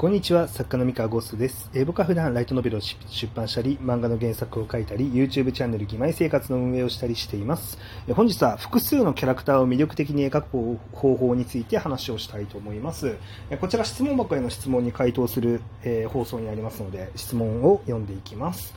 こんにちは、作家の三河ゴーストです。えー、僕は普段ライトノベルを出版したり、漫画の原作を書いたり、YouTube チャンネル義妹生活の運営をしたりしています。えー、本日は複数のキャラクターを魅力的に描く方法について話をしたいと思います。えー、こちら質問箱への質問に回答する、え放送になりますので、質問を読んでいきます。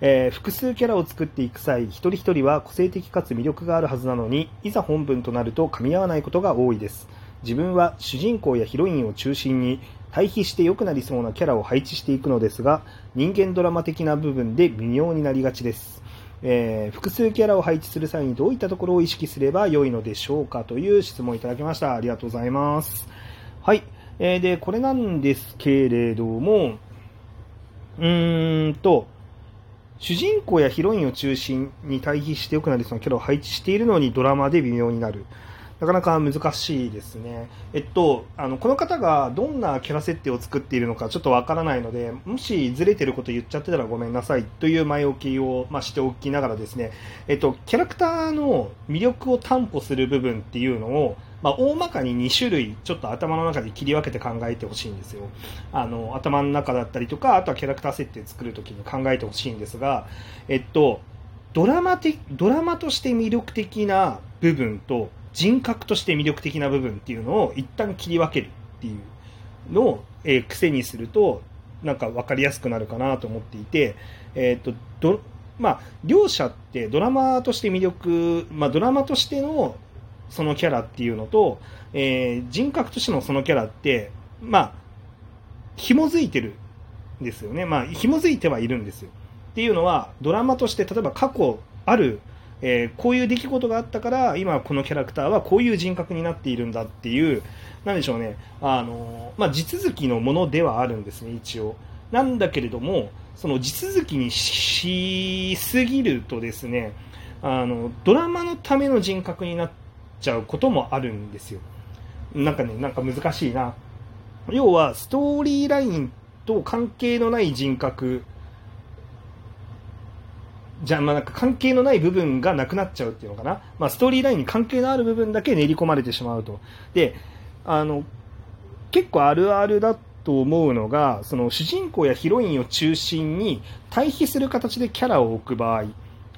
えー、複数キャラを作っていく際、一人一人は個性的かつ魅力があるはずなのに、いざ本文となると噛み合わないことが多いです。自分は主人公やヒロインを中心に対比して良くなりそうなキャラを配置していくのですが、人間ドラマ的な部分で微妙になりがちです。えー、複数キャラを配置する際にどういったところを意識すれば良いのでしょうかという質問をいただきました。ありがとうございます。はい。えー、で、これなんですけれども、うーんと、主人公やヒロインを中心に対比して良くなりそうなキャラを配置しているのにドラマで微妙になる。なかなか難しいですね。えっと、あの、この方がどんなキャラ設定を作っているのかちょっとわからないので、もしずれてること言っちゃってたらごめんなさいという前置きを、まあ、しておきながらですね、えっと、キャラクターの魅力を担保する部分っていうのを、まあ、大まかに2種類ちょっと頭の中で切り分けて考えてほしいんですよ。あの、頭の中だったりとか、あとはキャラクター設定作るときに考えてほしいんですが、えっと、ドラマ的、ドラマとして魅力的な部分と、人格として魅力的な部分っていうのを一旦切り分けるっていうのを、えー、癖にするとなんか分かりやすくなるかなと思っていて、えーとどまあ、両者ってドラマとして魅力、まあ、ドラマとしてのそのキャラっていうのと、えー、人格としてのそのキャラって、まあ、紐づいてるんですよね。まあ、紐づいてはいるんですよ。っていうのは、ドラマとして、例えば過去あるえー、こういう出来事があったから今このキャラクターはこういう人格になっているんだっていうなんでしょうね。あの、まあ、地続きのものではあるんですね一応。なんだけれどもその地続きにしすぎるとですねあのドラマのための人格になっちゃうこともあるんですよ。なんかねなんか難しいな。要はストーリーラインと関係のない人格じゃあ、まあ、なんか関係のない部分がなくなっちゃうっていうのかな。まあ、ストーリーラインに関係のある部分だけ練り込まれてしまうと。で、あの、結構あるあるだと思うのが、その主人公やヒロインを中心に対比する形でキャラを置く場合、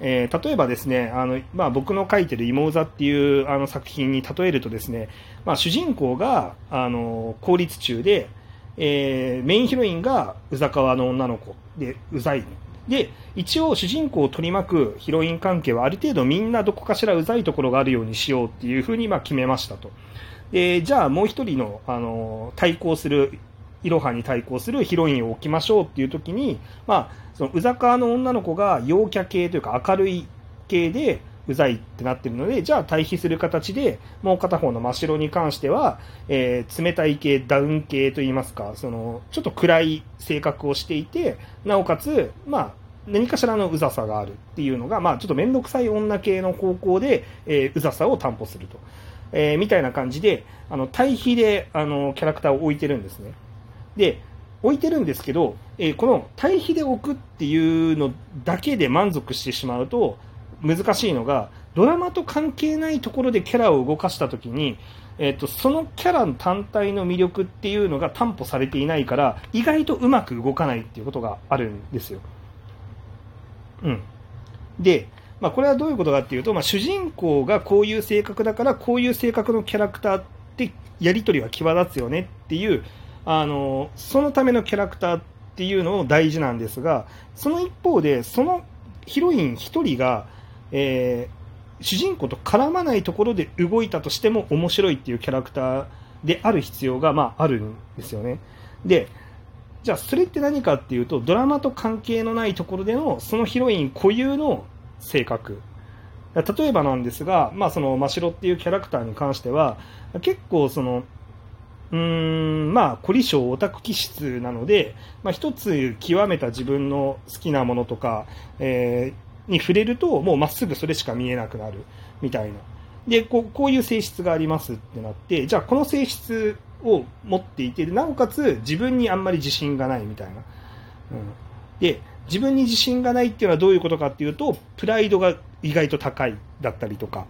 えー、例えばですね、あの、まあ、僕の書いてる妹座っていうあの作品に例えるとですね、まあ、主人公が、あの、公立中で、えー、メインヒロインがうざかわの女の子で、うざいで、一応主人公を取り巻くヒロイン関係はある程度みんなどこかしらうざいところがあるようにしようっていうふうにま決めましたと。で、じゃあもう一人の、あの、対抗する、いろはに対抗するヒロインを置きましょうっていう時に、まあ、そのうざかの女の子が陽キャ系というか明るい系で、うざいってなってるので、じゃあ対比する形で、もう片方の真っ白に関しては、えー、冷たい系、ダウン系といいますか、その、ちょっと暗い性格をしていて、なおかつ、まあ、何かしらのうざさがあるっていうのが、まあ、ちょっと面倒くさい女系の方向で、えー、うざさを担保すると。えー、みたいな感じで、あの、対比で、あの、キャラクターを置いてるんですね。で、置いてるんですけど、えー、この対比で置くっていうのだけで満足してしまうと、難しいのが、ドラマと関係ないところでキャラを動かしたときに、えっ、と、そのキャラ単体の魅力っていうのが担保されていないから、意外とうまく動かないっていうことがあるんですよ。うん。で、まあ、これはどういうことかっていうと、まあ、主人公がこういう性格だから、こういう性格のキャラクターってやり取りは際立つよねっていう、あの、そのためのキャラクターっていうのを大事なんですが、その一方で、そのヒロイン1人が、えー、主人公と絡まないところで動いたとしても面白いっていうキャラクターである必要が、まあ、あるんですよね。で、じゃあそれって何かっていうと、ドラマと関係のないところでの、そのヒロイン固有の性格。例えばなんですが、まあその、真城っていうキャラクターに関しては、結構その、うーん、まあ、凝り性オタク気質なので、まあ一つ極めた自分の好きなものとか、えー、に触れると、もうまっすぐそれしか見えなくなる、みたいな。で、こう、こういう性質がありますってなって、じゃあこの性質を持っていて、なおかつ自分にあんまり自信がないみたいな。うん、で、自分に自信がないっていうのはどういうことかっていうと、プライドが意外と高いだったりとか、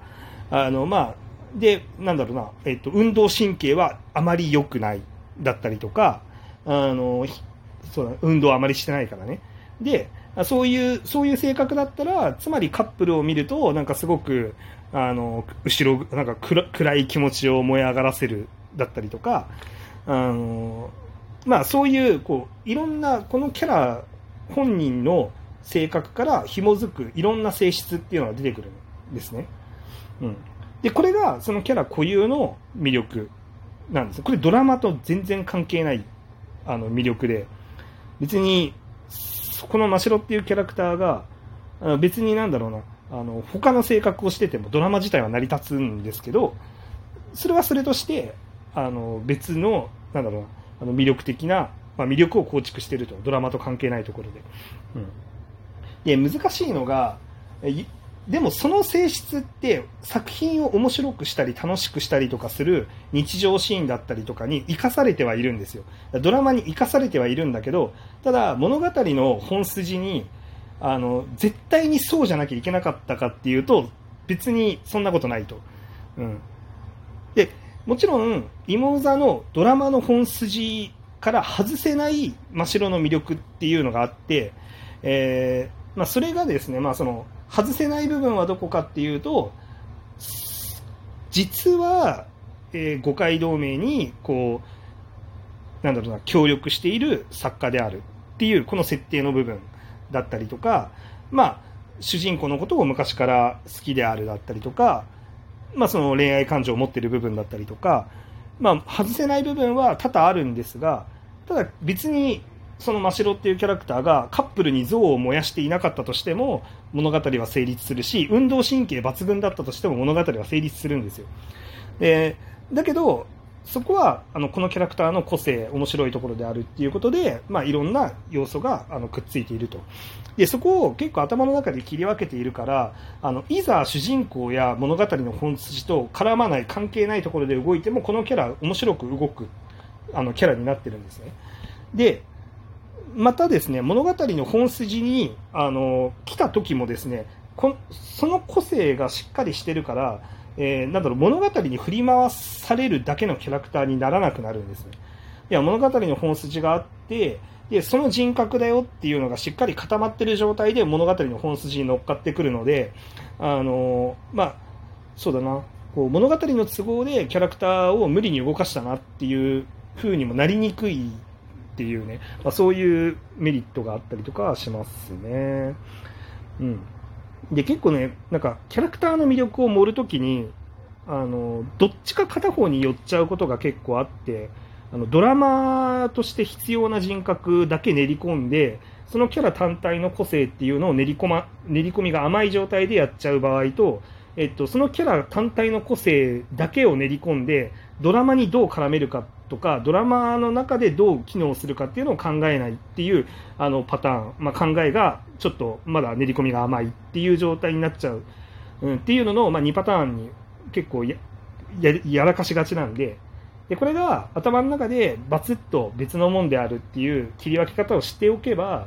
あの、まあ、で、なんだろうな、えっと、運動神経はあまり良くないだったりとか、あのそう運動あまりしてないからね。でそういうそういう性格だったらつまりカップルを見るとなんかすごくあの後ろなんか暗い気持ちを燃え上がらせるだったりとかあのまあそういうこういろんなこのキャラ本人の性格から紐づくいろんな性質っていうのが出てくるんですね。うん、でこれがそのキャラ固有の魅力なんです。これドラマと全然関係ないあの魅力で。別にこの真城っていうキャラクターが別になんだろうな。あの他の性格をしててもドラマ自体は成り立つんですけどそれはそれとしてあの別のなんだろうなあの魅力的な、まあ、魅力を構築してると。ドラマと関係ないところで,、うん、で難しいのがでもその性質って作品を面白くしたり楽しくしたりとかする日常シーンだったりとかに生かされてはいるんですよ。ドラマに生かされてはいるんだけどただ物語の本筋にあの絶対にそうじゃなきゃいけなかったかっていうと別にそんなことないと、うん、でもちろん妹座のドラマの本筋から外せない真白の魅力っていうのがあって、えーまあ、それがですね、まあ、その外せない部分はどこかっていうと実は、えー、五街同盟にこうなんだろうな協力している作家であるっていうこの設定の部分だったりとか、まあ、主人公のことを昔から好きであるだったりとか、まあ、その恋愛感情を持ってる部分だったりとか、まあ、外せない部分は多々あるんですがただ別にその真城っていうキャラクターがカップルに像を燃やしていなかったとしても物語は成立するし運動神経抜群だったとしても物語は成立するんですよ。でだけどそこはあのこのキャラクターの個性面白いところであるっていうことで、まあ、いろんな要素があのくっついていると。でそこを結構頭の中で切り分けているからあのいざ主人公や物語の本筋と絡まない関係ないところで動いてもこのキャラ面白く動くあのキャラになってるんですね。でまたですね物語の本筋にあの来た時もですねこその個性がしっかりしてるから、えー、なんだろう物語に振り回されるだけのキャラクターにならなくなるんですね。いや物語の本筋があってでその人格だよっていうのがしっかり固まってる状態で物語の本筋に乗っかってくるのであのまあそうだなこう物語の都合でキャラクターを無理に動かしたなっていう風にもなりにくいっていうね、まあ、そういうメリットがあったりとかしますね。うん。で、結構ね、なんか、キャラクターの魅力を盛るときに、あの、どっちか片方に寄っちゃうことが結構あって、あのドラマとして必要な人格だけ練り込んで、そのキャラ単体の個性っていうのを練り込,、ま、練り込みが甘い状態でやっちゃう場合と、えっと、そのキャラ単体の個性だけを練り込んで、ドラマにどう絡めるかとかドラマの中でどう機能するかっていうのを考えないっていうあのパターン、まあ、考えがちょっとまだ練り込みが甘いっていう状態になっちゃう、うん、っていうのの、まあ、2パターンに結構やらかしがちなんで。でこれが頭の中でバツッと別のもんであるっていう切り分け方をしておけば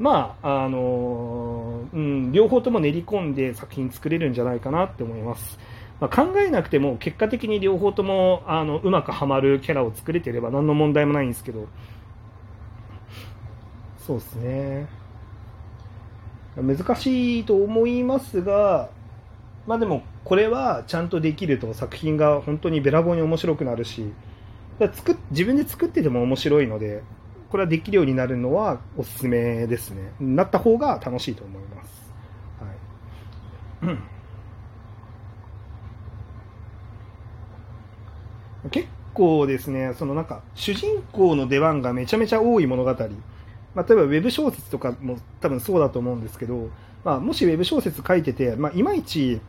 まああのー、うん、両方とも練り込んで作品作れるんじゃないかなって思います。まあ、考えなくても結果的に両方ともあのうまくはまるキャラを作れてれば何の問題もないんですけど。そうですね。難しいと思いますがまあでもこれはちゃんとできると作品が本当にべらぼうに面白くなるし作自分で作ってても面白いのでこれはできるようになるのはおすすめですね。なった方が楽しいと思います、はい。うん結構ですね、そのなんか、主人公の出番がめちゃめちゃ多い物語。まあ、例えばウェブ小説とかも多分そうだと思うんですけど、まあ、もしウェブ小説書いてて、まあ、いまいち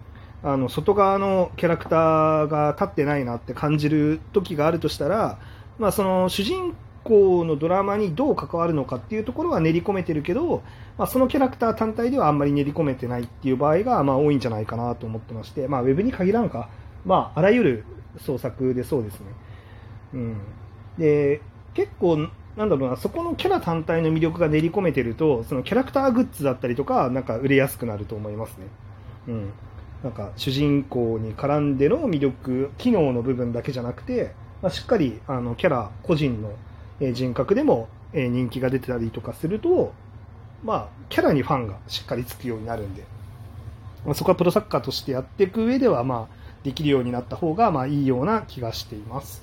あの外側のキャラクターが立ってないなって感じる時があるとしたら、まあ、その主人公のドラマにどう関わるのかっていうところは練り込めてるけど、まあ、そのキャラクター単体ではあんまり練り込めてないっていう場合がまあ多いんじゃないかなと思ってまして、まあ、ウェブに限らんか、まあ、あらゆる創作でそうですね。うん。で、結構、なんだろうな、そこのキャラ単体の魅力が練り込めてると、そのキャラクターグッズだったりとか、なんか売れやすくなると思いますね。うん。なんか主人公に絡んでの魅力、機能の部分だけじゃなくて、まあ、しっかりあのキャラ個人の人格でも、人気が出てたりとかすると、まあ、キャラにファンがしっかりつくようになるんで、まあ、そこはプロサッカーとしてやっていく上では、まあ、できるようになった方が、まあ、いいような気がしています。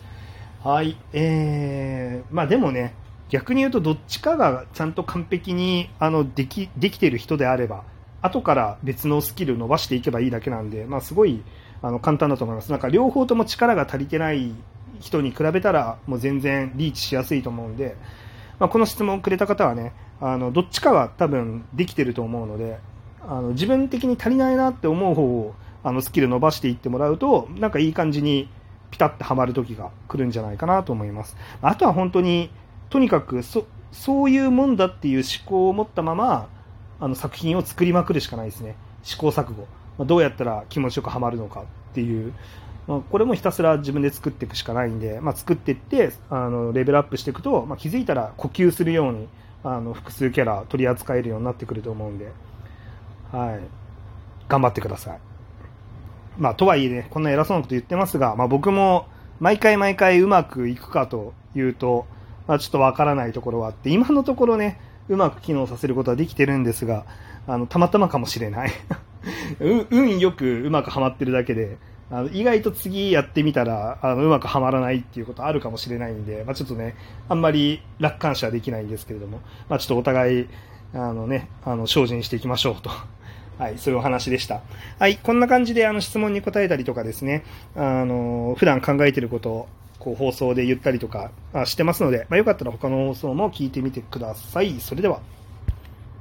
はい。えー、まあでもね、逆に言うとどっちかがちゃんと完璧にあのできできてる人であれば、後から別のスキル伸ばしていけばいいだけなんで、まあ、すごいあの簡単だと思います。なんか両方とも力が足りてない人に比べたら、もう全然リーチしやすいと思うんで、まあ、この質問をくれた方はね、あのどっちかは多分できてると思うので、あの自分的に足りないなって思う方をあのスキル伸ばしていってもらうと、なんかいい感じにピタッとはまる時が来るんじゃないかなと思います。あとは本当に、とにかくそそういうもんだっていう思考を持ったまま、あの作品を作りまくるしかないですね。試行錯誤。まあ、どうやったら気持ちよくはまるのかっていう、まあ、これもひたすら自分で作っていくしかないんで、まあ、作っていってあのレベルアップしていくと、ま、気づいたら呼吸するようにあの複数キャラ取り扱えるようになってくると思うんで、はい、頑張ってください。まあ、とはいえね、こんな偉そうなこと言ってますが、まあ、僕も毎回毎回うまくいくかというと、まあ、ちょっとわからないところはあって、今のところね、うまく機能させることはできてるんですが、あの、たまたまかもしれない 運よくうまくはまってるだけで、あの意外と次やってみたらあのうまくはまらないっていうことあるかもしれないんで、まあ、ちょっとね、あんまり楽観視はできないんですけれども、まあ、ちょっとお互い、あのね、あの精進していきましょうと。はい、そういうお話でした。はい、こんな感じであの質問に答えたりとかですね、あの、普段考えてることをこう放送で言ったりとかしてますので、まあ、よかったら他の放送も聞いてみてください。それでは。